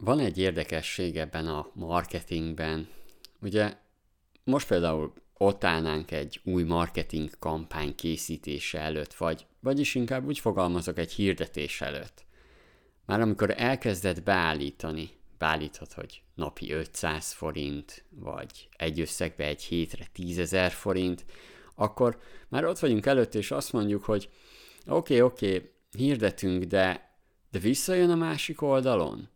van egy érdekesség ebben a marketingben. Ugye most például ott állnánk egy új marketing kampány készítése előtt, vagy vagyis inkább úgy fogalmazok egy hirdetés előtt. Már amikor elkezded beállítani, beállíthat, hogy napi 500 forint, vagy egy összegbe egy hétre 10 forint, akkor már ott vagyunk előtt, és azt mondjuk, hogy oké, okay, oké, okay, hirdetünk, de, de visszajön a másik oldalon?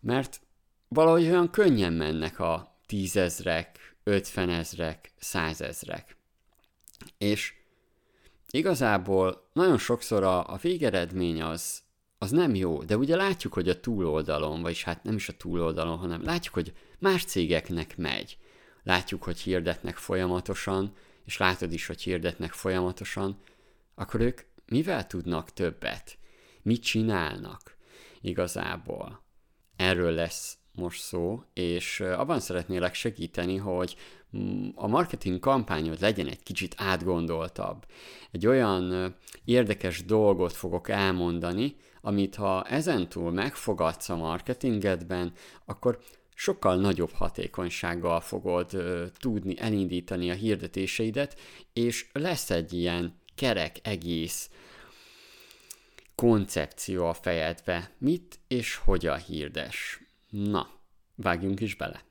Mert valahogy olyan könnyen mennek a tízezrek, ötvenezrek, százezrek. És igazából nagyon sokszor a, a végeredmény az, az nem jó, de ugye látjuk, hogy a túloldalon, vagyis hát nem is a túloldalon, hanem látjuk, hogy más cégeknek megy. Látjuk, hogy hirdetnek folyamatosan, és látod is, hogy hirdetnek folyamatosan, akkor ők mivel tudnak többet? Mit csinálnak igazából? Erről lesz most szó, és abban szeretnélek segíteni, hogy mm, a marketing kampányod legyen egy kicsit átgondoltabb. Egy olyan érdekes dolgot fogok elmondani, amit ha ezentúl megfogadsz a marketingedben, akkor sokkal nagyobb hatékonysággal fogod tudni elindítani a hirdetéseidet, és lesz egy ilyen kerek egész koncepció a fejedbe, mit és hogyan hirdes. Na, vágjunk is bele.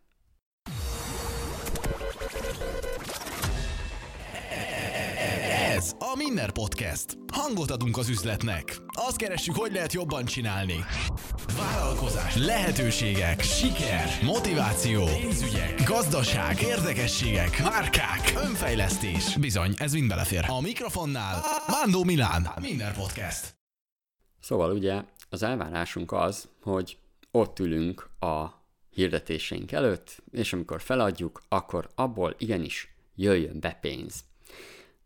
Ez a Minner Podcast. Hangot adunk az üzletnek. Azt keressük, hogy lehet jobban csinálni. Vállalkozás, lehetőségek, siker, motiváció, pénzügyek, gazdaság, érdekességek, márkák, önfejlesztés. Bizony, ez mind belefér. A mikrofonnál Mándó Milán. Minner Podcast. Szóval ugye az elvárásunk az, hogy ott ülünk a hirdetéseink előtt, és amikor feladjuk, akkor abból igenis jöjjön be pénz.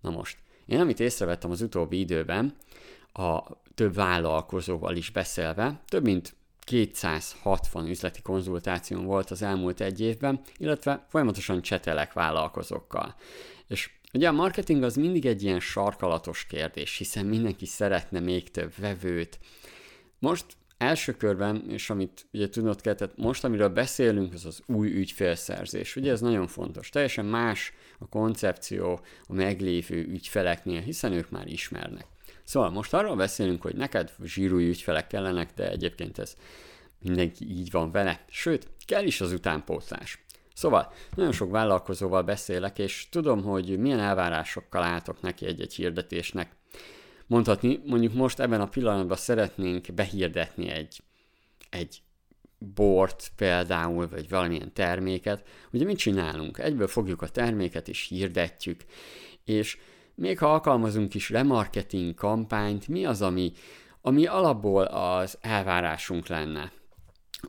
Na most, én amit észrevettem az utóbbi időben, a több vállalkozóval is beszélve, több mint 260 üzleti konzultáció volt az elmúlt egy évben, illetve folyamatosan csetelek vállalkozókkal. És ugye a marketing az mindig egy ilyen sarkalatos kérdés, hiszen mindenki szeretne még több vevőt. Most első körben, és amit ugye tudnod kell, tehát most amiről beszélünk, az az új ügyfélszerzés. Ugye ez nagyon fontos. Teljesen más a koncepció a meglévő ügyfeleknél, hiszen ők már ismernek. Szóval most arról beszélünk, hogy neked zsírúj ügyfelek kellenek, de egyébként ez mindenki így van vele. Sőt, kell is az utánpótlás. Szóval nagyon sok vállalkozóval beszélek, és tudom, hogy milyen elvárásokkal álltok neki egy-egy hirdetésnek. Mondhatni, mondjuk most ebben a pillanatban szeretnénk behirdetni egy, egy bort például, vagy valamilyen terméket, ugye mit csinálunk? Egyből fogjuk a terméket és hirdetjük, és még ha alkalmazunk is remarketing kampányt, mi az, ami, ami alapból az elvárásunk lenne?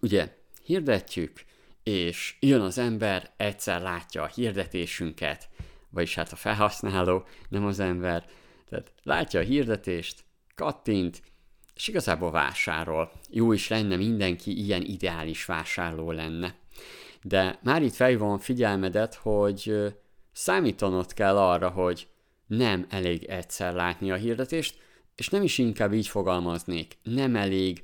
Ugye, hirdetjük, és jön az ember, egyszer látja a hirdetésünket, vagyis hát a felhasználó, nem az ember, tehát látja a hirdetést, kattint, és igazából vásárol. Jó is lenne, mindenki ilyen ideális vásárló lenne. De már itt felhívom figyelmedet, hogy számítanod kell arra, hogy nem elég egyszer látni a hirdetést, és nem is inkább így fogalmaznék, nem elég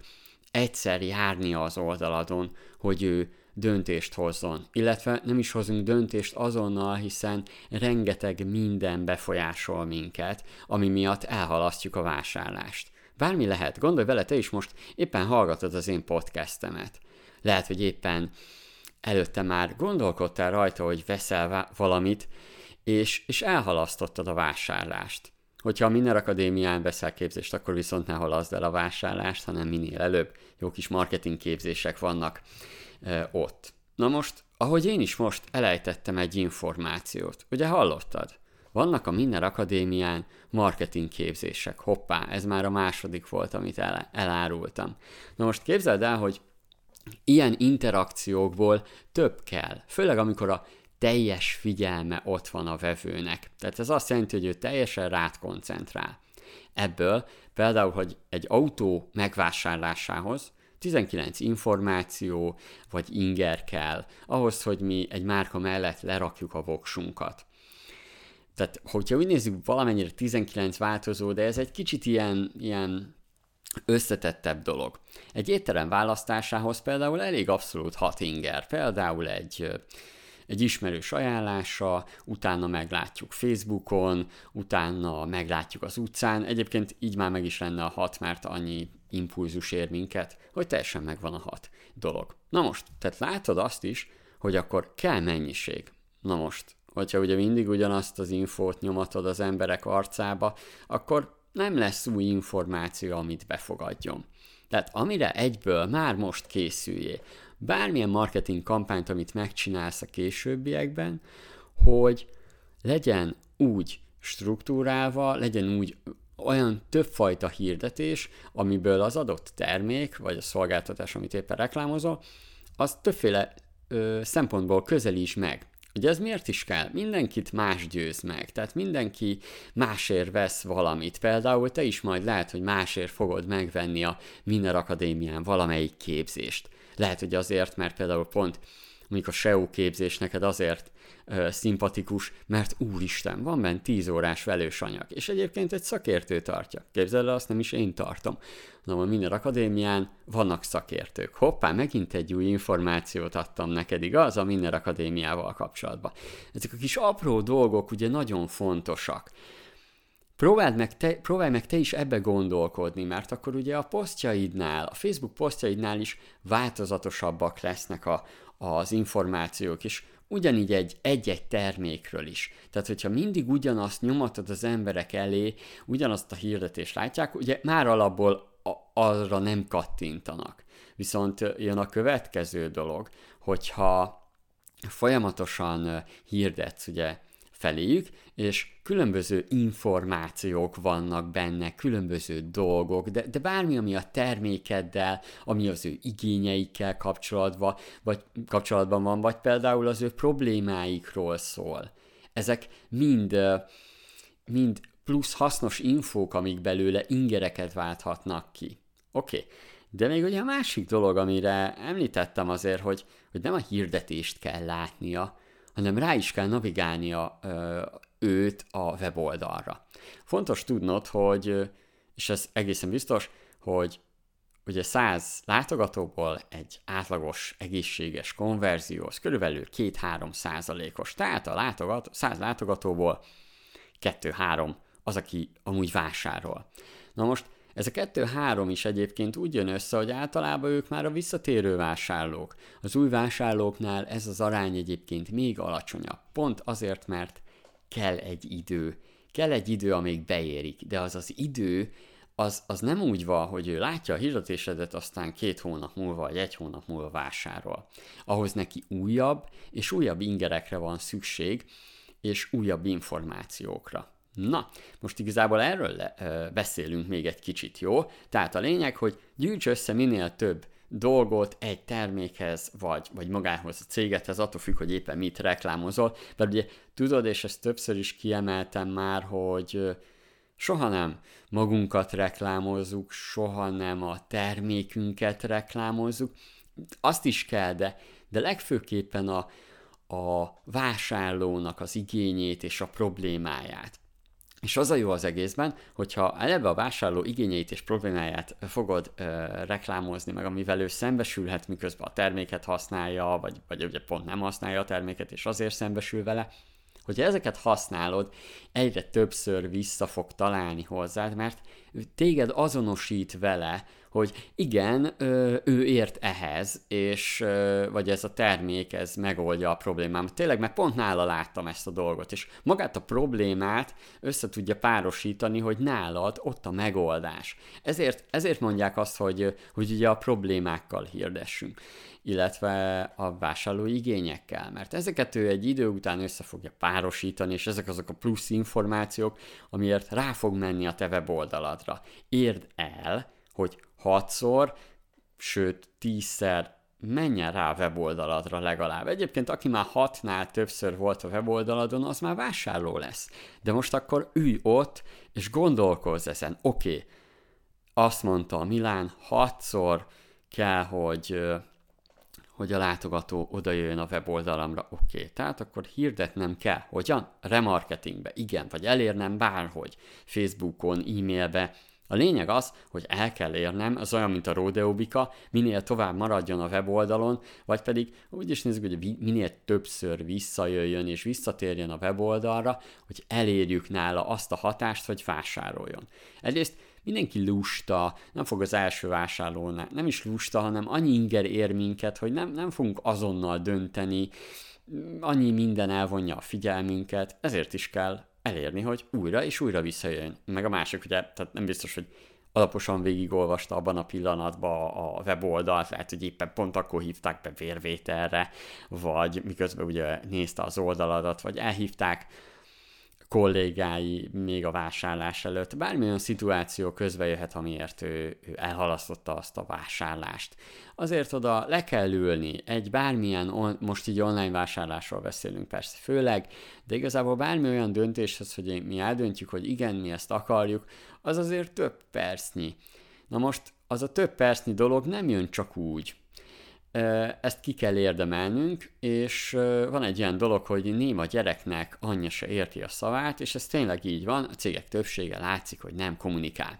egyszer járni az oldaladon, hogy ő döntést hozzon. Illetve nem is hozunk döntést azonnal, hiszen rengeteg minden befolyásol minket, ami miatt elhalasztjuk a vásárlást. Bármi lehet, gondolj vele, te is most éppen hallgatod az én podcastemet. Lehet, hogy éppen előtte már gondolkodtál rajta, hogy veszel valamit, és, és elhalasztottad a vásárlást. Hogyha a Miner Akadémián veszel képzést, akkor viszont ne halaszd el a vásárlást, hanem minél előbb. Jó kis marketing képzések vannak e, ott. Na most, ahogy én is most elejtettem egy információt, ugye hallottad? Vannak a Miner Akadémián marketing képzések. Hoppá, ez már a második volt, amit el, elárultam. Na most képzeld el, hogy ilyen interakciókból több kell. Főleg amikor a teljes figyelme ott van a vevőnek. Tehát ez azt jelenti, hogy ő teljesen rád koncentrál. Ebből például, hogy egy autó megvásárlásához 19 információ vagy inger kell, ahhoz, hogy mi egy márka mellett lerakjuk a voksunkat. Tehát, hogyha úgy nézzük, valamennyire 19 változó, de ez egy kicsit ilyen, ilyen összetettebb dolog. Egy étterem választásához például elég abszolút hat inger. Például egy egy ismerős ajánlása, utána meglátjuk Facebookon, utána meglátjuk az utcán. Egyébként így már meg is lenne a hat, mert annyi impulzus ér minket, hogy teljesen megvan a hat dolog. Na most, tehát látod azt is, hogy akkor kell mennyiség. Na most, hogyha ugye mindig ugyanazt az infót nyomatod az emberek arcába, akkor nem lesz új információ, amit befogadjon. Tehát amire egyből már most készüljé, bármilyen marketing kampányt, amit megcsinálsz a későbbiekben, hogy legyen úgy struktúrálva, legyen úgy olyan többfajta hirdetés, amiből az adott termék, vagy a szolgáltatás, amit éppen reklámozol, az többféle ö, szempontból közelíts meg. Ugye ez miért is kell? Mindenkit más győz meg, tehát mindenki másért vesz valamit. Például te is majd lehet, hogy másért fogod megvenni a Miner Akadémián valamelyik képzést. Lehet, hogy azért, mert például pont mondjuk a SEO képzés neked azért ö, szimpatikus, mert úristen, van benne 10 órás velős anyag, és egyébként egy szakértő tartja. Képzeld el, azt nem is én tartom. Na, a Miner Akadémián vannak szakértők. Hoppá, megint egy új információt adtam neked, igaz, a Miner Akadémiával kapcsolatban. Ezek a kis apró dolgok ugye nagyon fontosak. Próbáld meg te, próbálj meg te is ebbe gondolkodni, mert akkor ugye a posztjaidnál, a Facebook posztjaidnál is változatosabbak lesznek a, az információk, és ugyanígy egy, egy-egy termékről is. Tehát, hogyha mindig ugyanazt nyomatod az emberek elé, ugyanazt a hirdetést látják, ugye már alapból a, arra nem kattintanak. Viszont jön a következő dolog, hogyha folyamatosan hirdetsz, ugye feléjük, és különböző információk vannak benne, különböző dolgok, de, de bármi, ami a termékeddel, ami az ő igényeikkel kapcsolatban, vagy kapcsolatban van, vagy például az ő problémáikról szól. Ezek mind, mind plusz hasznos infók, amik belőle ingereket válthatnak ki. Oké, okay. de még ugye a másik dolog, amire említettem azért, hogy, hogy nem a hirdetést kell látnia, hanem rá is kell navigálnia őt a weboldalra. Fontos tudnod, hogy, és ez egészen biztos, hogy ugye 100 látogatóból egy átlagos egészséges konverzió, az körülbelül 2-3 százalékos. Tehát a látogat, 100 látogatóból 2-3 az, aki amúgy vásárol. Na most ez a kettő-három is egyébként úgy jön össze, hogy általában ők már a visszatérő vásárlók. Az új vásárlóknál ez az arány egyébként még alacsonyabb. Pont azért, mert kell egy idő. Kell egy idő, amíg beérik, de az az idő, az, az nem úgy van, hogy ő látja a hirdetésedet, aztán két hónap múlva, vagy egy hónap múlva vásárol. Ahhoz neki újabb és újabb ingerekre van szükség, és újabb információkra. Na, most igazából erről le, ö, beszélünk még egy kicsit, jó? Tehát a lényeg, hogy gyűjts össze minél több dolgot egy termékhez, vagy, vagy magához a cégethez, attól függ, hogy éppen mit reklámozol. Mert ugye tudod, és ezt többször is kiemeltem már, hogy soha nem magunkat reklámozzuk, soha nem a termékünket reklámozzuk. Azt is kell, de, de legfőképpen a, a vásárlónak az igényét és a problémáját. És az a jó az egészben, hogyha eleve a vásárló igényeit és problémáját fogod ö, reklámozni, meg amivel ő szembesülhet, miközben a terméket használja, vagy, vagy ugye pont nem használja a terméket, és azért szembesül vele, hogyha ezeket használod, egyre többször vissza fog találni hozzád, mert téged azonosít vele, hogy igen, ő ért ehhez, és vagy ez a termék, ez megoldja a problémám. Tényleg, mert pont nála láttam ezt a dolgot, és magát a problémát össze tudja párosítani, hogy nálad ott a megoldás. Ezért, ezért mondják azt, hogy, hogy ugye a problémákkal hirdessünk illetve a vásárlói igényekkel, mert ezeket ő egy idő után össze fogja párosítani, és ezek azok a plusz információk, amiért rá fog menni a te weboldaladra. Érd el, hogy hatszor, sőt tízszer menjen rá a weboldaladra legalább. Egyébként aki már hatnál többször volt a weboldaladon, az már vásárló lesz. De most akkor ülj ott, és gondolkozz ezen. Oké, okay, azt mondta a Milán, hatszor kell, hogy hogy a látogató odajöjjön a weboldalamra, oké, okay. tehát akkor hirdetnem kell. Hogyan? Remarketingbe, igen, vagy elérnem bárhogy. Facebookon, e-mailbe, A lényeg az, hogy el kell érnem, az olyan, mint a rodeobika, minél tovább maradjon a weboldalon, vagy pedig úgy is nézzük, hogy minél többször visszajöjjön és visszatérjen a weboldalra, hogy elérjük nála azt a hatást, hogy vásároljon. Egyrészt mindenki lusta, nem fog az első vásárlónál, nem is lusta, hanem annyi inger ér minket, hogy nem, nem fogunk azonnal dönteni, annyi minden elvonja a figyelmünket, ezért is kell elérni, hogy újra és újra visszajön. Meg a másik, ugye, tehát nem biztos, hogy alaposan végigolvasta abban a pillanatban a weboldalt, lehet, hogy éppen pont akkor hívták be vérvételre, vagy miközben ugye nézte az oldaladat, vagy elhívták kollégái még a vásárlás előtt. Bármilyen szituáció közbe jöhet, amiért ő, ő elhalasztotta azt a vásárlást. Azért oda le kell ülni, egy bármilyen, on, most így online vásárlásról beszélünk persze főleg, de igazából bármi olyan döntéshez, hogy mi eldöntjük, hogy igen, mi ezt akarjuk, az azért több percnyi. Na most az a több percnyi dolog nem jön csak úgy ezt ki kell érdemelnünk, és van egy ilyen dolog, hogy néma gyereknek anyja se érti a szavát, és ez tényleg így van, a cégek többsége látszik, hogy nem kommunikál.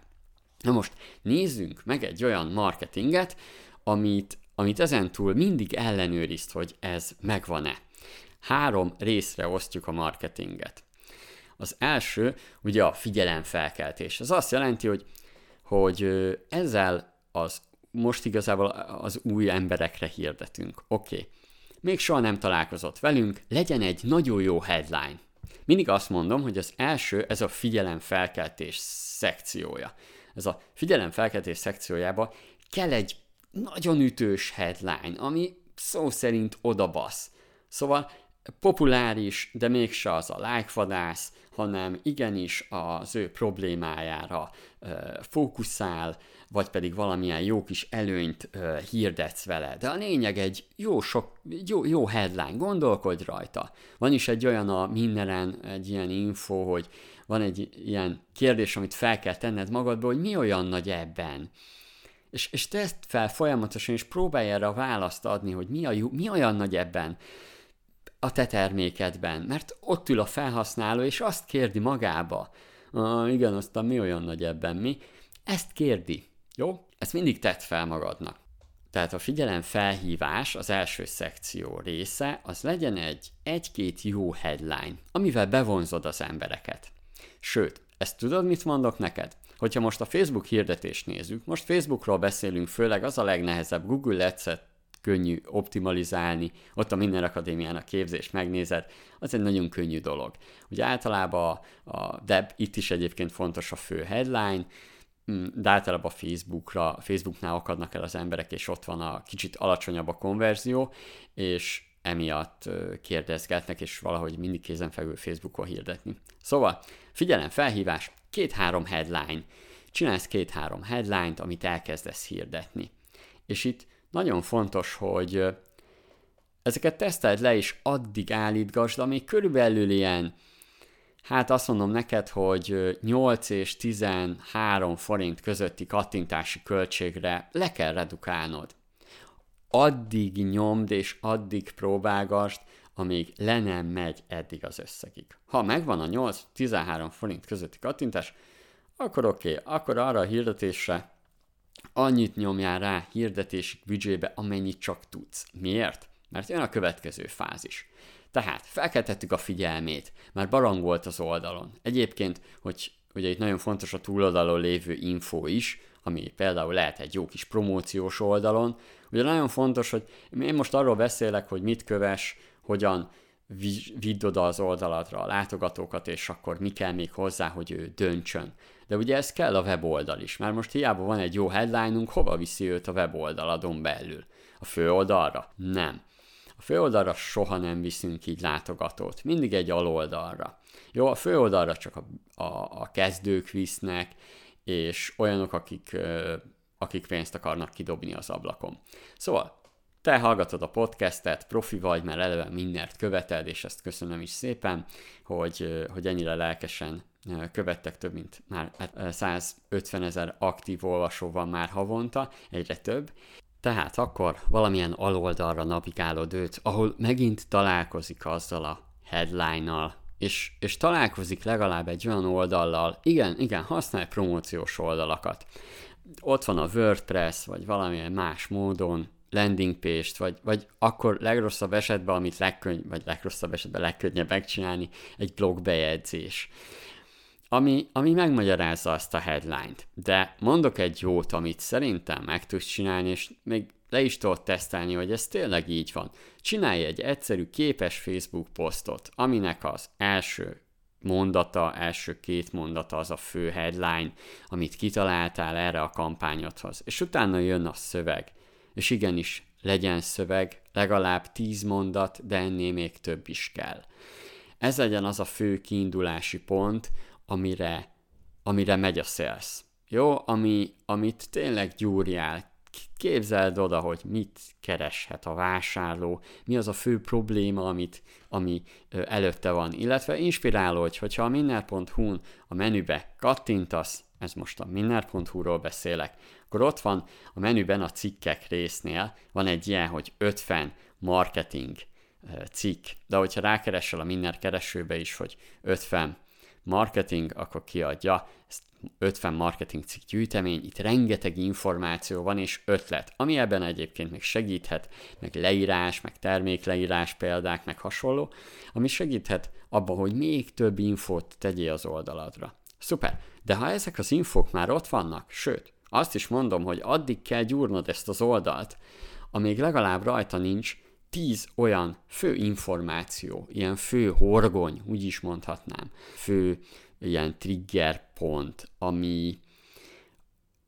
Na most nézzünk meg egy olyan marketinget, amit, amit ezentúl mindig ellenőrizt, hogy ez megvan-e. Három részre osztjuk a marketinget. Az első ugye a figyelemfelkeltés. Ez azt jelenti, hogy, hogy ezzel az most igazából az új emberekre hirdetünk. Oké. Okay. Még soha nem találkozott velünk, legyen egy nagyon jó headline. Mindig azt mondom, hogy az első, ez a figyelemfelkeltés szekciója. Ez a figyelemfelkeltés szekciójába kell egy nagyon ütős headline, ami szó szerint odabasz. Szóval populáris, de mégse az a lájkvadász, hanem igenis az ő problémájára fókuszál, vagy pedig valamilyen jó kis előnyt ö, hirdetsz vele. De a lényeg egy jó, sok, jó, jó headline, gondolkodj rajta. Van is egy olyan a mindenen, egy ilyen info, hogy van egy ilyen kérdés, amit fel kell tenned magadba, hogy mi olyan nagy ebben. És, és teszd fel folyamatosan, és próbálj erre a választ adni, hogy mi, a mi olyan nagy ebben a te termékedben. Mert ott ül a felhasználó, és azt kérdi magába. Ah, igen, aztán mi olyan nagy ebben, mi? Ezt kérdi. Jó? Ezt mindig tedd fel magadnak. Tehát a figyelem felhívás, az első szekció része, az legyen egy egy-két jó headline, amivel bevonzod az embereket. Sőt, ezt tudod, mit mondok neked? Hogyha most a Facebook hirdetést nézzük, most Facebookról beszélünk, főleg az a legnehezebb, Google ads könnyű optimalizálni, ott a Minden Akadémiának képzést megnézed, az egy nagyon könnyű dolog. Ugye általában a, a de itt is egyébként fontos a fő headline, Mm, de általában Facebookra, Facebooknál akadnak el az emberek, és ott van a kicsit alacsonyabb a konverzió, és emiatt kérdezgetnek, és valahogy mindig kézenfekvő Facebookon hirdetni. Szóval, figyelem, felhívás, két-három headline. Csinálsz két-három headline-t, amit elkezdesz hirdetni. És itt nagyon fontos, hogy ezeket teszteld le, és addig állítgasd, amíg körülbelül ilyen Hát azt mondom neked, hogy 8 és 13 forint közötti kattintási költségre le kell redukálnod. Addig nyomd és addig próbálgast, amíg le nem megy eddig az összegig. Ha megvan a 8-13 forint közötti kattintás, akkor oké, okay, akkor arra a hirdetésre annyit nyomjál rá hirdetési büdzsébe, amennyit csak tudsz. Miért? Mert jön a következő fázis. Tehát felkeltettük a figyelmét, már barangolt az oldalon. Egyébként, hogy ugye itt nagyon fontos a túloldalon lévő info is, ami például lehet egy jó kis promóciós oldalon. Ugye nagyon fontos, hogy én most arról beszélek, hogy mit köves, hogyan vidd oda az oldaladra a látogatókat, és akkor mi kell még hozzá, hogy ő döntsön. De ugye ez kell a weboldal is, mert most hiába van egy jó headline-unk, hova viszi őt a weboldaladon belül? A főoldalra? Nem. A főoldalra soha nem viszünk így látogatót, mindig egy aloldalra. Jó, a főoldalra csak a, a, a kezdők visznek, és olyanok, akik, akik pénzt akarnak kidobni az ablakon. Szóval, te hallgatod a podcastet, profi vagy, mert eleve mindent követed, és ezt köszönöm is szépen, hogy, hogy ennyire lelkesen követtek több mint már 150 ezer aktív olvasó van már havonta, egyre több, tehát akkor valamilyen aloldalra navigálod őt, ahol megint találkozik azzal a headline-nal, és, és találkozik legalább egy olyan oldallal, igen, igen, használj promóciós oldalakat. Ott van a WordPress, vagy valamilyen más módon, landing page-t, vagy, vagy akkor legrosszabb esetben, amit legkönny, vagy legrosszabb esetben legkönnyebb megcsinálni, egy blog bejegyzés. Ami, ami megmagyarázza azt a headline-t. De mondok egy jót, amit szerintem meg tudsz csinálni, és még le is tudod tesztelni, hogy ez tényleg így van. Csinálj egy egyszerű képes Facebook posztot, aminek az első mondata, első két mondata az a fő headline, amit kitaláltál erre a kampányodhoz, és utána jön a szöveg. És igenis, legyen szöveg, legalább tíz mondat, de ennél még több is kell. Ez legyen az a fő kiindulási pont, amire, amire megy a sales. Jó, ami, amit tényleg gyúrjál, képzeld oda, hogy mit kereshet a vásárló, mi az a fő probléma, amit, ami előtte van, illetve inspiráló, hogy hogyha a minner.hu-n a menübe kattintasz, ez most a minner.hu-ról beszélek, akkor ott van a menüben a cikkek résznél, van egy ilyen, hogy 50 marketing cikk, de hogyha rákeresel a Minner keresőbe is, hogy 50 marketing, akkor kiadja ezt 50 marketing cikk gyűjtemény, itt rengeteg információ van és ötlet, ami ebben egyébként még segíthet, meg leírás, meg termékleírás példák, meg hasonló, ami segíthet abban, hogy még több infót tegyél az oldaladra. Szuper, de ha ezek az infók már ott vannak, sőt, azt is mondom, hogy addig kell gyúrnod ezt az oldalt, amíg legalább rajta nincs tíz olyan fő információ, ilyen fő horgony, úgy is mondhatnám, fő ilyen trigger pont, ami,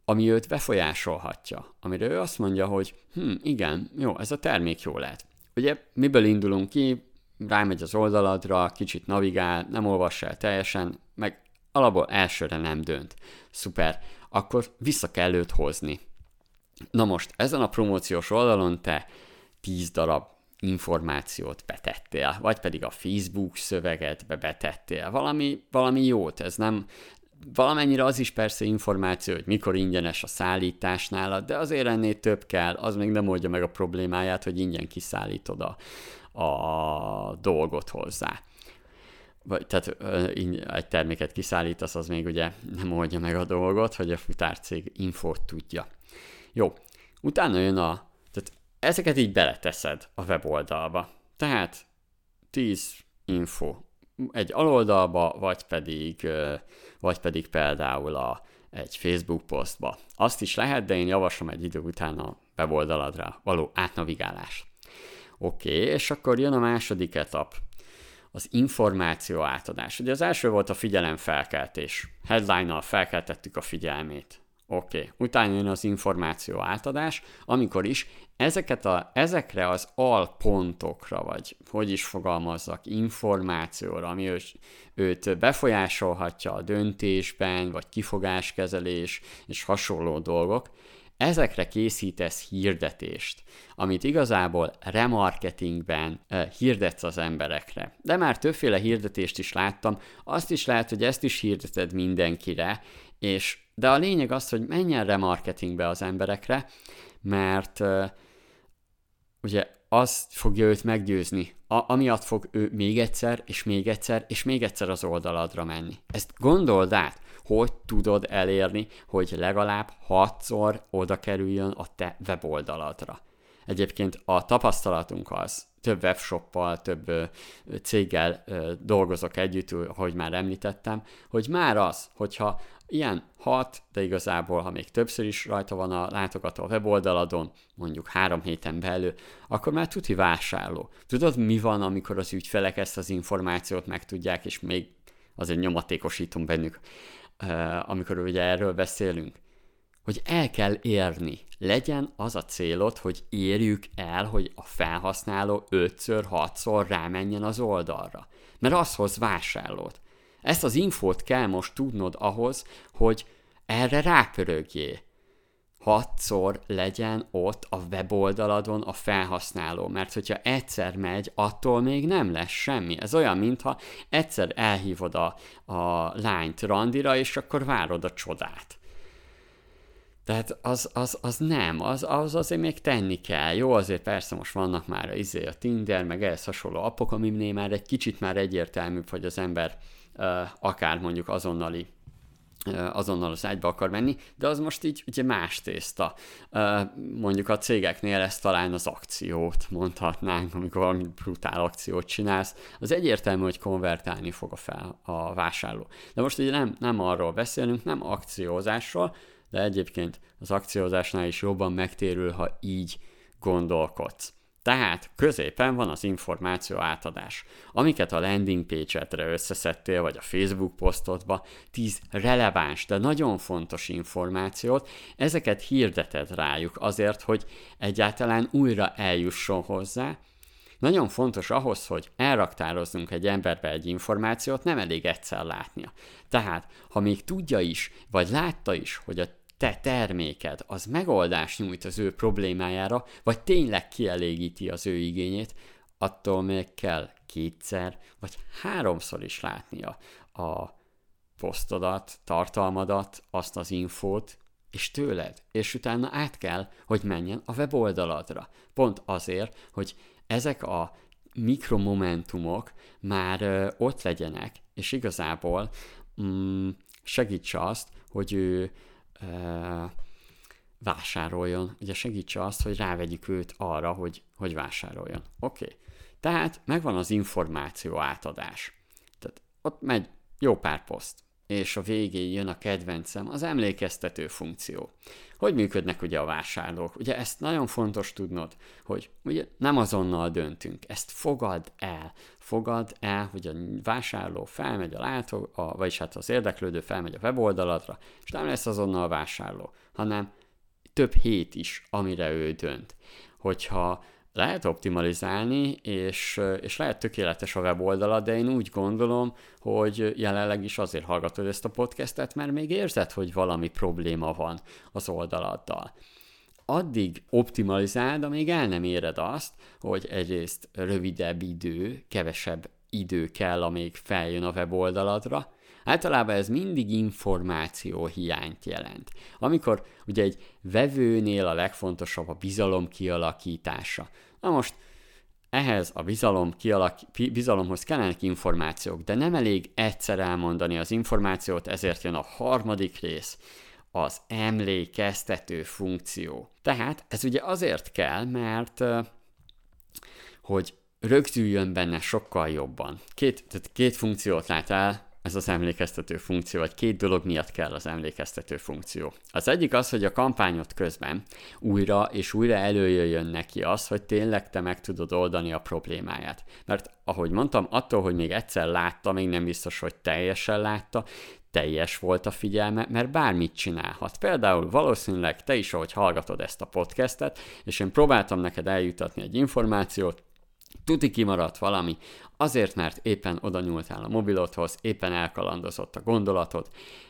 ami őt befolyásolhatja, amire ő azt mondja, hogy hm, igen, jó, ez a termék jó lehet. Ugye miből indulunk ki, rámegy az oldaladra, kicsit navigál, nem olvassa el teljesen, meg alapból elsőre nem dönt. Szuper, akkor vissza kell őt hozni. Na most, ezen a promóciós oldalon te 10 darab információt betettél, vagy pedig a Facebook szövegedbe betettél, valami, valami jót, ez nem, valamennyire az is persze információ, hogy mikor ingyenes a szállítás nálad, de azért ennél több kell, az még nem oldja meg a problémáját, hogy ingyen kiszállítod a, a dolgot hozzá. Vagy, tehát egy terméket kiszállítasz, az még ugye nem oldja meg a dolgot, hogy a futárcég infót tudja. Jó, utána jön a ezeket így beleteszed a weboldalba. Tehát 10 info egy aloldalba, vagy pedig, vagy pedig például a, egy Facebook posztba. Azt is lehet, de én javaslom egy idő után a weboldaladra való átnavigálás. Oké, okay, és akkor jön a második etap, az információ átadás. Ugye az első volt a figyelemfelkeltés. Headline-nal felkeltettük a figyelmét. Oké, okay. utána jön az információ átadás, amikor is ezeket a, ezekre az alpontokra, vagy hogy is fogalmazzak, információra, ami őt, őt befolyásolhatja a döntésben, vagy kifogáskezelés és hasonló dolgok, ezekre készítesz hirdetést, amit igazából remarketingben hirdetsz az emberekre. De már többféle hirdetést is láttam, azt is lehet, hogy ezt is hirdeted mindenkire, és de a lényeg az, hogy menjen remarketingbe az emberekre, mert uh, ugye az fogja őt meggyőzni, a, amiatt fog ő még egyszer, és még egyszer, és még egyszer az oldaladra menni. Ezt gondold át, hogy tudod elérni, hogy legalább hatszor oda kerüljön a te weboldaladra. Egyébként a tapasztalatunk az, több webshoppal, több céggel dolgozok együtt, ahogy már említettem, hogy már az, hogyha ilyen hat, de igazából, ha még többször is rajta van a látogató a weboldalon, mondjuk három héten belül, akkor már tuti vásárló. Tudod, mi van, amikor az ügyfelek ezt az információt megtudják, és még azért nyomatékosítunk bennük, amikor ugye erről beszélünk? hogy el kell érni. Legyen az a célod, hogy érjük el, hogy a felhasználó 5-6-szor rámenjen az oldalra. Mert az hoz vásárlót. Ezt az infót kell most tudnod ahhoz, hogy erre rápörögjél. Hatszor legyen ott a weboldaladon a felhasználó, mert hogyha egyszer megy, attól még nem lesz semmi. Ez olyan, mintha egyszer elhívod a, a lányt randira, és akkor várod a csodát Tehát az, az, az nem, az, az azért még tenni kell. Jó, azért persze most vannak már a, izé, a Tinder, meg ehhez hasonló appok, aminél már egy kicsit már egyértelműbb, hogy az ember uh, akár mondjuk azonnali azonnal az ágyba akar menni, de az most így ugye más tészta. Mondjuk a cégeknél ez talán az akciót mondhatnánk, amikor valami brutál akciót csinálsz, az egyértelmű, hogy konvertálni fog a, fel, a vásárló. De most ugye nem, nem arról beszélünk, nem akciózásról, de egyébként az akciózásnál is jobban megtérül, ha így gondolkodsz. Tehát középen van az információ átadás, amiket a landing page-edre összeszedtél, vagy a Facebook posztodba, 10 releváns, de nagyon fontos információt, ezeket hirdeted rájuk azért, hogy egyáltalán újra eljusson hozzá, nagyon fontos ahhoz, hogy elraktározzunk egy emberbe egy információt, nem elég egyszer látnia. Tehát, ha még tudja is, vagy látta is, hogy a te terméked az megoldást nyújt az ő problémájára, vagy tényleg kielégíti az ő igényét, attól még kell kétszer, vagy háromszor is látnia a posztodat, tartalmadat, azt az infót, és tőled, és utána át kell, hogy menjen a weboldaladra. Pont azért, hogy ezek a mikromomentumok már ö, ott legyenek, és igazából mm, segítse azt, hogy ő vásároljon, ugye segítse azt, hogy rávegyük őt arra, hogy, hogy vásároljon. Oké. Okay. Tehát megvan az információ átadás. Tehát ott megy jó pár poszt, és a végén jön a kedvencem, az emlékeztető funkció. Hogy működnek ugye a vásárlók? Ugye ezt nagyon fontos tudnod, hogy ugye nem azonnal döntünk, ezt fogad el. Fogad el, hogy a vásárló felmegy a látó, a, vagyis hát az érdeklődő felmegy a weboldalatra, és nem lesz azonnal a vásárló, hanem több hét is, amire ő dönt. Hogyha lehet optimalizálni, és, és lehet tökéletes a weboldala, de én úgy gondolom, hogy jelenleg is azért hallgatod ezt a podcastet, mert még érzed, hogy valami probléma van az oldaladdal. Addig optimalizáld, amíg el nem éred azt, hogy egyrészt rövidebb idő, kevesebb idő kell, amíg feljön a weboldaladra, Általában ez mindig információ hiányt jelent. Amikor ugye egy vevőnél a legfontosabb a bizalom kialakítása. Na most ehhez a bizalom kialak- bizalomhoz kellenek információk, de nem elég egyszer elmondani az információt, ezért jön a harmadik rész, az emlékeztető funkció. Tehát ez ugye azért kell, mert hogy rögzüljön benne sokkal jobban. Két, tehát két funkciót lát el, ez az emlékeztető funkció, vagy két dolog miatt kell az emlékeztető funkció. Az egyik az, hogy a kampányot közben újra és újra előjöjjön neki az, hogy tényleg te meg tudod oldani a problémáját. Mert ahogy mondtam, attól, hogy még egyszer látta, még nem biztos, hogy teljesen látta, teljes volt a figyelme, mert bármit csinálhat. Például valószínűleg te is, ahogy hallgatod ezt a podcastet, és én próbáltam neked eljutatni egy információt, tuti kimaradt valami, azért, mert éppen oda nyúltál a mobilodhoz, éppen elkalandozott a gondolatod,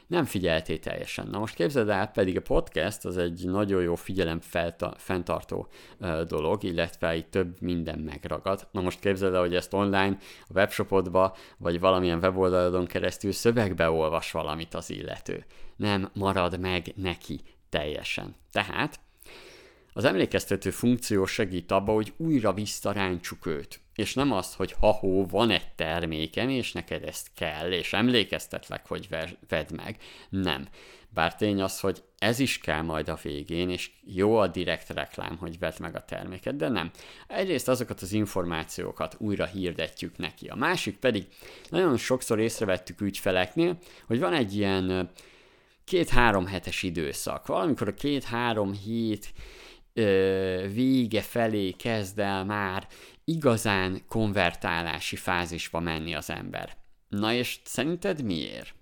nem figyeltél teljesen. Na most képzeld el, pedig a podcast az egy nagyon jó figyelem fenntartó dolog, illetve itt több minden megragad. Na most képzeld el, hogy ezt online a webshopodba, vagy valamilyen weboldalon keresztül szövegbe olvas valamit az illető. Nem marad meg neki teljesen. Tehát az emlékeztető funkció segít abba, hogy újra visszaráncsuk őt. És nem az, hogy ha-hó, van egy termékem, és neked ezt kell, és emlékeztetlek, hogy vedd meg. Nem. Bár tény az, hogy ez is kell majd a végén, és jó a direkt reklám, hogy vedd meg a terméket, de nem. Egyrészt azokat az információkat újra hirdetjük neki. A másik pedig, nagyon sokszor észrevettük ügyfeleknél, hogy van egy ilyen két-három hetes időszak. Valamikor a két-három hét vége felé kezd el már igazán konvertálási fázisba menni az ember. Na és szerinted miért?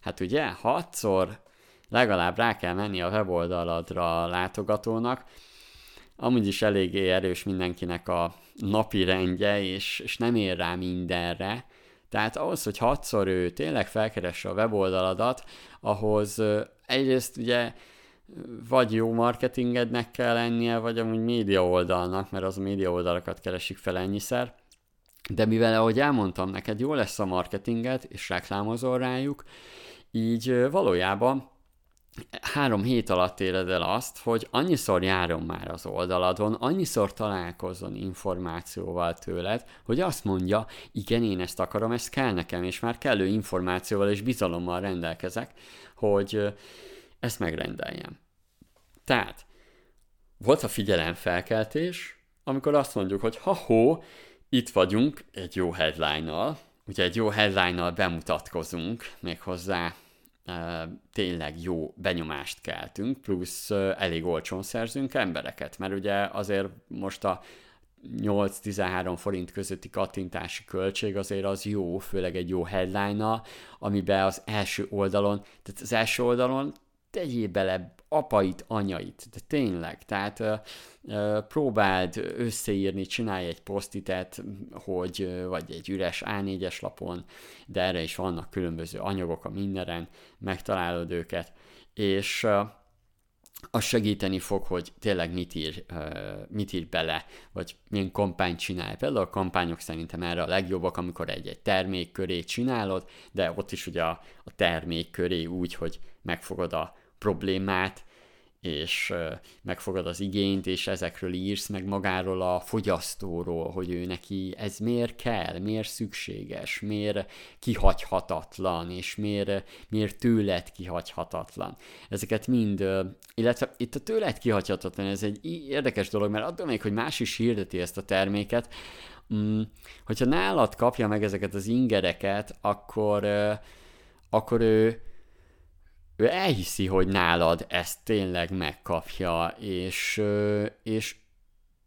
Hát ugye, hatszor legalább rá kell menni a weboldaladra a látogatónak, amúgy is eléggé erős mindenkinek a napi rendje, és, és nem ér rá mindenre, tehát ahhoz, hogy hatszor ő tényleg felkeresse a weboldaladat, ahhoz egyrészt ugye vagy jó marketingednek kell lennie, vagy amúgy média oldalnak, mert az média oldalakat keresik fel ennyiszer. De mivel, ahogy elmondtam neked, jó lesz a marketinget, és reklámozol rájuk, így valójában három hét alatt éred el azt, hogy annyiszor járjon már az oldaladon, annyiszor találkozzon információval tőled, hogy azt mondja, igen, én ezt akarom, ez kell nekem, és már kellő információval és bizalommal rendelkezek, hogy ezt megrendeljem. Tehát volt a figyelemfelkeltés, amikor azt mondjuk, hogy ha-hó, itt vagyunk egy jó headline-nal, ugye egy jó headline-nal bemutatkozunk, méghozzá tényleg jó benyomást keltünk, plusz elég olcsón szerzünk embereket, mert ugye azért most a 8-13 forint közötti kattintási költség azért az jó, főleg egy jó headline amiben az első oldalon, tehát az első oldalon tegyél bele apait, anyait, de tényleg, tehát ö, ö, próbáld összeírni, csinálj egy posztitet, hogy, vagy egy üres A4-es lapon, de erre is vannak különböző anyagok a mindenen, megtalálod őket, és ö, az segíteni fog, hogy tényleg mit ír, mit ír bele, vagy milyen kampányt csinál. Például a kampányok szerintem erre a legjobbak, amikor egy-egy termék köré csinálod, de ott is ugye a, a termék köré úgy, hogy megfogod a problémát, és megfogad az igényt, és ezekről írsz meg magáról a fogyasztóról, hogy ő neki ez miért kell, miért szükséges, miért kihagyhatatlan, és miért, miért tőled kihagyhatatlan. Ezeket mind, illetve itt a tőled kihagyhatatlan, ez egy érdekes dolog, mert attól még, hogy más is hirdeti ezt a terméket, mm, hogyha nálad kapja meg ezeket az ingereket, akkor, akkor ő ő elhiszi, hogy nálad ezt tényleg megkapja, és, és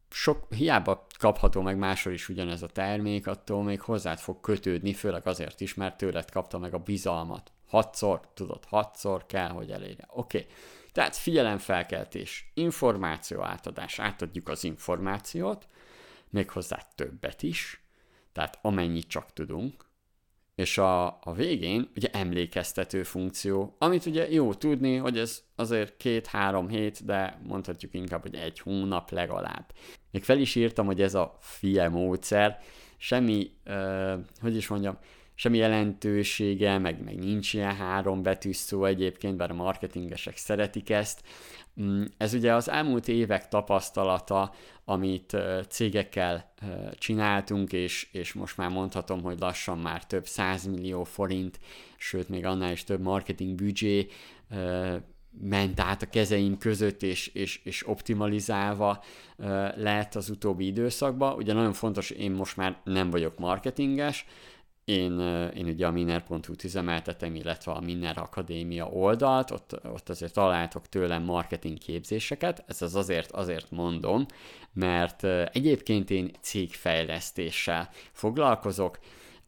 sok, hiába kapható meg máshol is ugyanez a termék, attól még hozzád fog kötődni, főleg azért is, mert tőled kapta meg a bizalmat. Hatszor, tudod, hatszor kell, hogy elérje. Oké, okay. tehát figyelemfelkeltés, információ átadás, átadjuk az információt, méghozzá többet is, tehát amennyit csak tudunk, és a, a végén ugye emlékeztető funkció, amit ugye jó tudni, hogy ez azért két-három hét, de mondhatjuk inkább, hogy egy hónap legalább. Még fel is írtam, hogy ez a FIE módszer, semmi, uh, hogy is mondjam, semmi jelentősége, meg, meg nincs ilyen három betűs szó egyébként, bár a marketingesek szeretik ezt. Mm, ez ugye az elmúlt évek tapasztalata, amit cégekkel csináltunk, és, és most már mondhatom, hogy lassan már több százmillió forint, sőt még annál is több marketing büdzsé ment át a kezeim között, és, és, és optimalizálva lett az utóbbi időszakban. Ugye nagyon fontos, én most már nem vagyok marketinges, én, én ugye a Miner.hu-t üzemeltetem, illetve a Miner Akadémia oldalt, ott, ott azért találtok tőlem marketing képzéseket, ez az azért, azért mondom, mert egyébként én cégfejlesztéssel foglalkozok,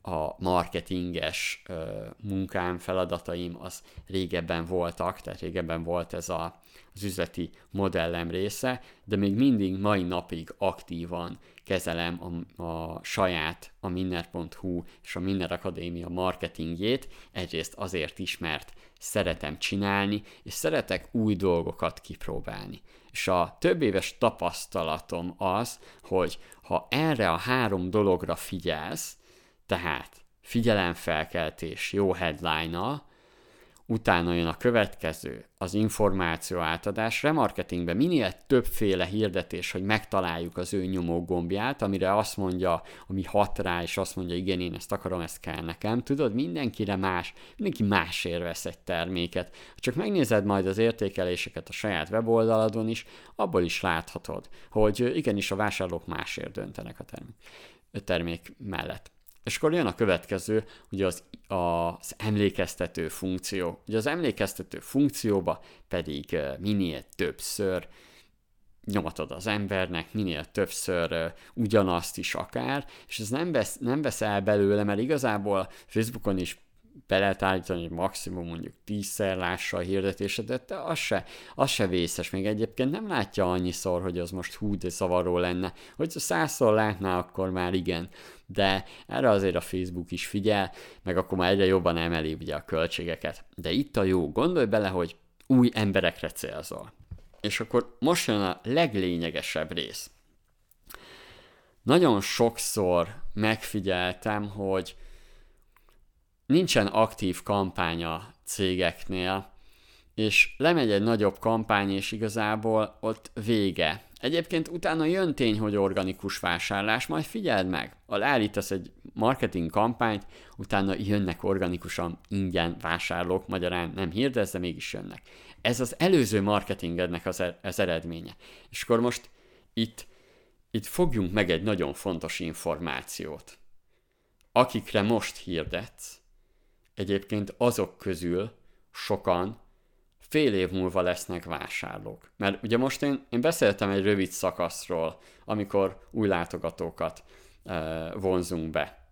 a marketinges munkám, feladataim az régebben voltak, tehát régebben volt ez a, az üzleti modellem része, de még mindig mai napig aktívan kezelem a, a saját, a minner.hu és a Minner Akadémia marketingjét, egyrészt azért is, mert szeretem csinálni, és szeretek új dolgokat kipróbálni. És a több éves tapasztalatom az, hogy ha erre a három dologra figyelsz, tehát figyelemfelkeltés jó headline utána jön a következő, az információ átadás. Remarketingben minél többféle hirdetés, hogy megtaláljuk az ő nyomó gombját, amire azt mondja, ami hat rá, és azt mondja, igen, én ezt akarom, ezt kell nekem. Tudod, mindenkire más, mindenki másért vesz egy terméket. Csak megnézed majd az értékeléseket a saját weboldaladon is, abból is láthatod, hogy igenis a vásárlók másért döntenek a termék, a termék mellett. És akkor jön a következő, ugye az, az emlékeztető funkció. Ugye az emlékeztető funkcióba pedig minél többször nyomatod az embernek, minél többször ugyanazt is akár, és ez nem, vesz, nem vesz el belőle, mert igazából Facebookon is be lehet állítani, hogy maximum mondjuk tízszer lássa a hirdetésedet, de az se, az se vészes. Még egyébként nem látja annyiszor, hogy az most hú, de zavaró lenne. Hogyha százszor látná, akkor már igen. De erre azért a Facebook is figyel, meg akkor már egyre jobban emeli ugye a költségeket. De itt a jó, gondolj bele, hogy új emberekre célzol. És akkor most jön a leglényegesebb rész. Nagyon sokszor megfigyeltem, hogy nincsen aktív kampánya cégeknél, és lemegy egy nagyobb kampány, és igazából ott vége. Egyébként utána jön tény, hogy organikus vásárlás, majd figyeld meg, ha leállítasz egy marketing kampányt, utána jönnek organikusan ingyen vásárlók, magyarán nem hirdesz, de mégis jönnek. Ez az előző marketingednek az, er- az eredménye. És akkor most itt, itt fogjunk meg egy nagyon fontos információt. Akikre most hirdetsz, egyébként azok közül sokan fél év múlva lesznek vásárlók. Mert ugye most én, én beszéltem egy rövid szakaszról, amikor új látogatókat e, vonzunk be.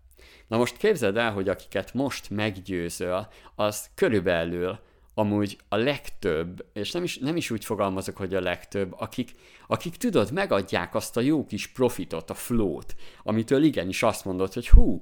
Na most képzeld el, hogy akiket most meggyőzöl, az körülbelül amúgy a legtöbb, és nem is, nem is úgy fogalmazok, hogy a legtöbb, akik, akik tudod, megadják azt a jó kis profitot, a flót, amitől igenis azt mondod, hogy hú,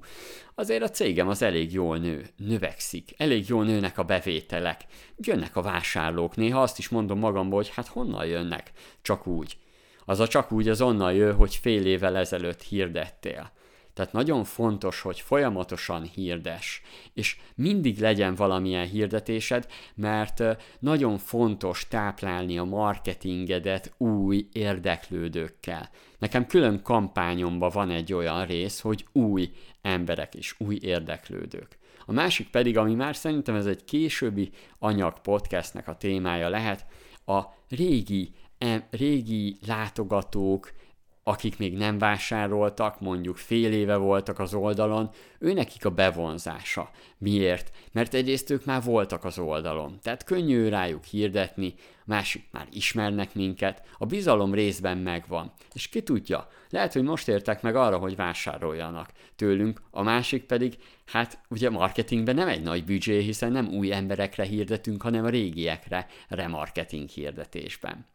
azért a cégem az elég jól nő, növekszik, elég jól nőnek a bevételek, jönnek a vásárlók, néha azt is mondom magamból, hogy hát honnan jönnek, csak úgy. Az a csak úgy az onnan jön, hogy fél évvel ezelőtt hirdettél. Tehát nagyon fontos, hogy folyamatosan hirdes, és mindig legyen valamilyen hirdetésed, mert nagyon fontos táplálni a marketingedet új érdeklődőkkel. Nekem külön kampányomban van egy olyan rész, hogy új emberek és új érdeklődők. A másik pedig, ami már szerintem ez egy későbbi anyag podcastnek a témája lehet, a régi, régi látogatók, akik még nem vásároltak, mondjuk fél éve voltak az oldalon, ő nekik a bevonzása. Miért? Mert egyrészt ők már voltak az oldalon, tehát könnyű rájuk hirdetni, másik már ismernek minket, a bizalom részben megvan. És ki tudja, lehet, hogy most értek meg arra, hogy vásároljanak tőlünk, a másik pedig, hát ugye marketingben nem egy nagy büdzsé, hiszen nem új emberekre hirdetünk, hanem a régiekre remarketing hirdetésben.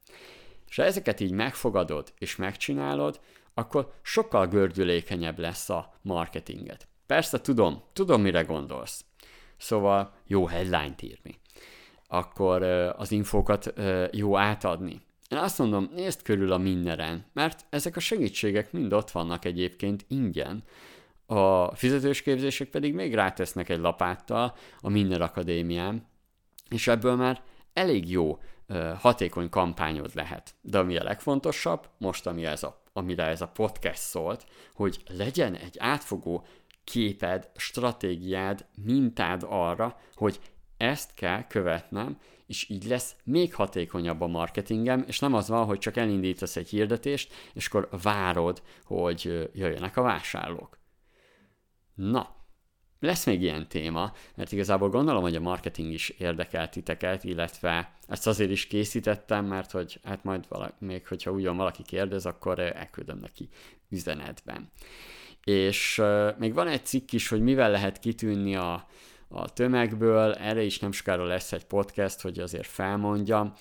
És ha ezeket így megfogadod és megcsinálod, akkor sokkal gördülékenyebb lesz a marketinget. Persze tudom, tudom mire gondolsz. Szóval jó headline-t írni. Akkor az infókat jó átadni. Én azt mondom, nézd körül a mindenen, mert ezek a segítségek mind ott vannak egyébként ingyen. A fizetős képzések pedig még rátesznek egy lapáttal a Minden Akadémián, és ebből már elég jó hatékony kampányod lehet. De ami a legfontosabb, most ami ez a, amire ez a podcast szólt, hogy legyen egy átfogó képed, stratégiád, mintád arra, hogy ezt kell követnem, és így lesz még hatékonyabb a marketingem, és nem az van, hogy csak elindítasz egy hirdetést, és akkor várod, hogy jöjjenek a vásárlók. Na, lesz még ilyen téma, mert igazából gondolom, hogy a marketing is érdekel titeket, illetve ezt azért is készítettem, mert hogy hát majd valaki, még hogyha ugyan valaki kérdez, akkor elküldöm neki üzenetben. És uh, még van egy cikk is, hogy mivel lehet kitűnni a, a tömegből, erre is nem sokára lesz egy podcast, hogy azért felmondjam.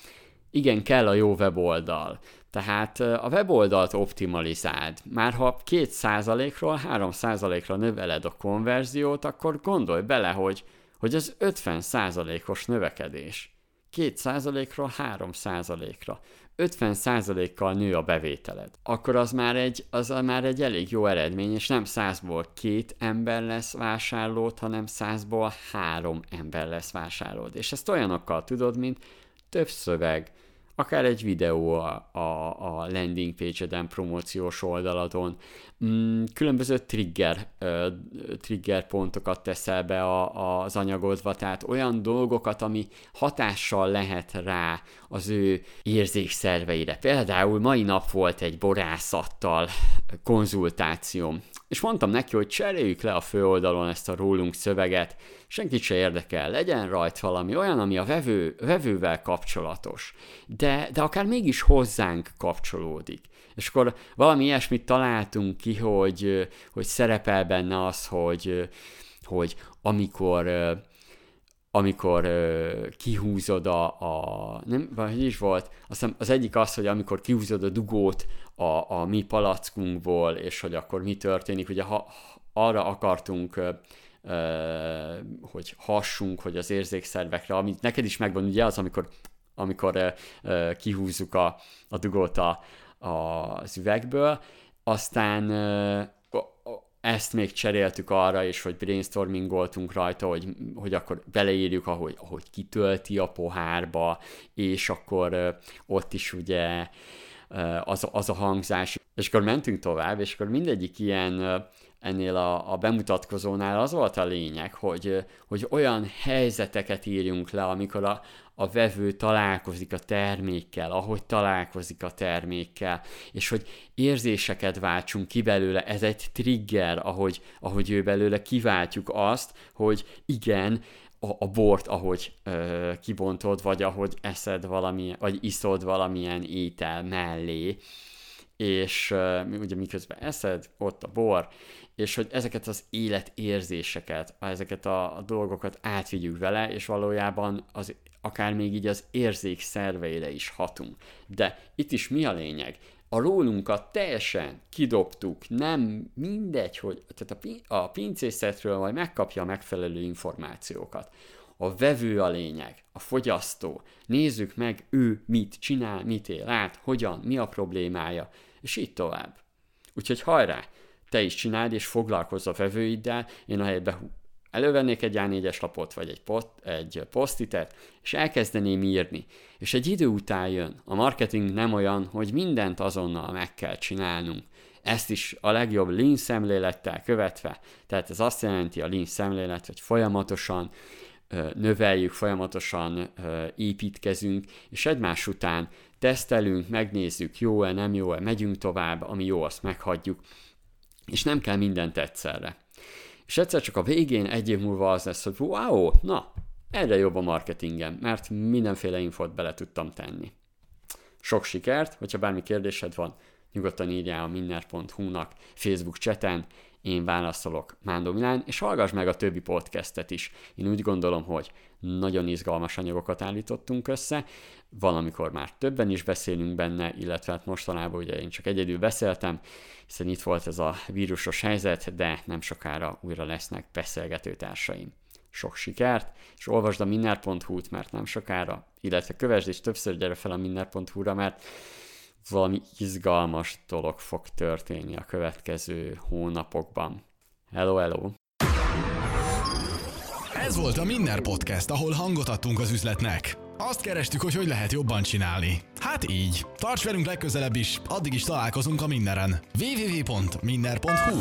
Igen, kell a jó weboldal. Tehát a weboldalt optimalizáld. Már ha 2%-ról 3%-ra növeled a konverziót, akkor gondolj bele, hogy, hogy ez 50%-os növekedés. 2%-ról 3%-ra. 50%-kal nő a bevételed. Akkor az már, egy, az már egy elég jó eredmény, és nem 100-ból két ember lesz vásárlót, hanem 100-ból három ember lesz vásárlód. És ezt olyanokkal tudod, mint több szöveg, akár egy videó a, a, a landing page-eden, promóciós oldaladon, mm, különböző trigger, trigger pontokat teszel be a, az anyagodba, tehát olyan dolgokat, ami hatással lehet rá az ő érzékszerveire. Például mai nap volt egy borászattal konzultációm, és mondtam neki, hogy cseréljük le a főoldalon ezt a rólunk szöveget, senkit se érdekel, legyen rajt valami olyan, ami a vevő, vevővel kapcsolatos, de, de akár mégis hozzánk kapcsolódik. És akkor valami ilyesmit találtunk ki, hogy, hogy szerepel benne az, hogy, hogy amikor amikor uh, kihúzod a, a nem, vagy is volt, azt az egyik az, hogy amikor kihúzod a dugót a, a mi palackunkból, és hogy akkor mi történik, ugye ha, arra akartunk hogy hassunk, hogy az érzékszervekre, amit neked is megvan, ugye az, amikor, amikor kihúzzuk a, a dugót a, a, az üvegből, aztán ezt még cseréltük arra, és hogy brainstormingoltunk rajta, hogy, hogy akkor beleírjuk, ahogy, ahogy kitölti a pohárba, és akkor ott is ugye az, az a hangzás. És akkor mentünk tovább, és akkor mindegyik ilyen ennél a, a bemutatkozónál az volt a lényeg, hogy, hogy olyan helyzeteket írjunk le, amikor a, a vevő találkozik a termékkel, ahogy találkozik a termékkel, és hogy érzéseket váltsunk ki belőle, ez egy trigger, ahogy, ahogy ő belőle kiváltjuk azt, hogy igen, a, a bort, ahogy ö, kibontod, vagy ahogy eszed valami, vagy iszod valamilyen étel mellé, és ö, ugye miközben eszed, ott a bor, és hogy ezeket az életérzéseket, ezeket a, a dolgokat átvigyük vele, és valójában az, akár még így az érzék szerveire is hatunk. De itt is mi a lényeg? A rólunkat teljesen kidobtuk, nem mindegy, hogy tehát a, a pincészetről majd megkapja a megfelelő információkat. A vevő a lényeg, a fogyasztó. Nézzük meg, ő mit csinál, mit él át, hogyan, mi a problémája, és így tovább. Úgyhogy hajrá! te is csináld, és foglalkozz a vevőiddel, én a helybe elővennék egy A4-es lapot, vagy egy, pot, egy posztitet, és elkezdeném írni. És egy idő után jön. A marketing nem olyan, hogy mindent azonnal meg kell csinálnunk. Ezt is a legjobb lean szemlélettel követve, tehát ez azt jelenti a lean szemlélet, hogy folyamatosan növeljük, folyamatosan építkezünk, és egymás után tesztelünk, megnézzük, jó-e, nem jó-e, megyünk tovább, ami jó, azt meghagyjuk, és nem kell mindent egyszerre. És egyszer csak a végén egy év múlva az lesz, hogy wow, na, erre jobb a marketingem, mert mindenféle infot bele tudtam tenni. Sok sikert, hogyha bármi kérdésed van, nyugodtan írjál a minner.hu-nak Facebook cseten, én válaszolok Mándó Milán, és hallgass meg a többi podcastet is. Én úgy gondolom, hogy nagyon izgalmas anyagokat állítottunk össze, valamikor már többen is beszélünk benne, illetve hát mostanában ugye én csak egyedül beszéltem, hiszen itt volt ez a vírusos helyzet, de nem sokára újra lesznek beszélgető társaim. Sok sikert, és olvasd a minner.hu-t, mert nem sokára, illetve kövesd és többször gyere fel a minner.hu-ra, mert valami izgalmas dolog fog történni a következő hónapokban. Hello, hello! Ez volt a Minner Podcast, ahol hangot adtunk az üzletnek. Azt kerestük, hogy hogy lehet jobban csinálni. Hát így. Tarts velünk legközelebb is, addig is találkozunk a Minneren. www.minner.hu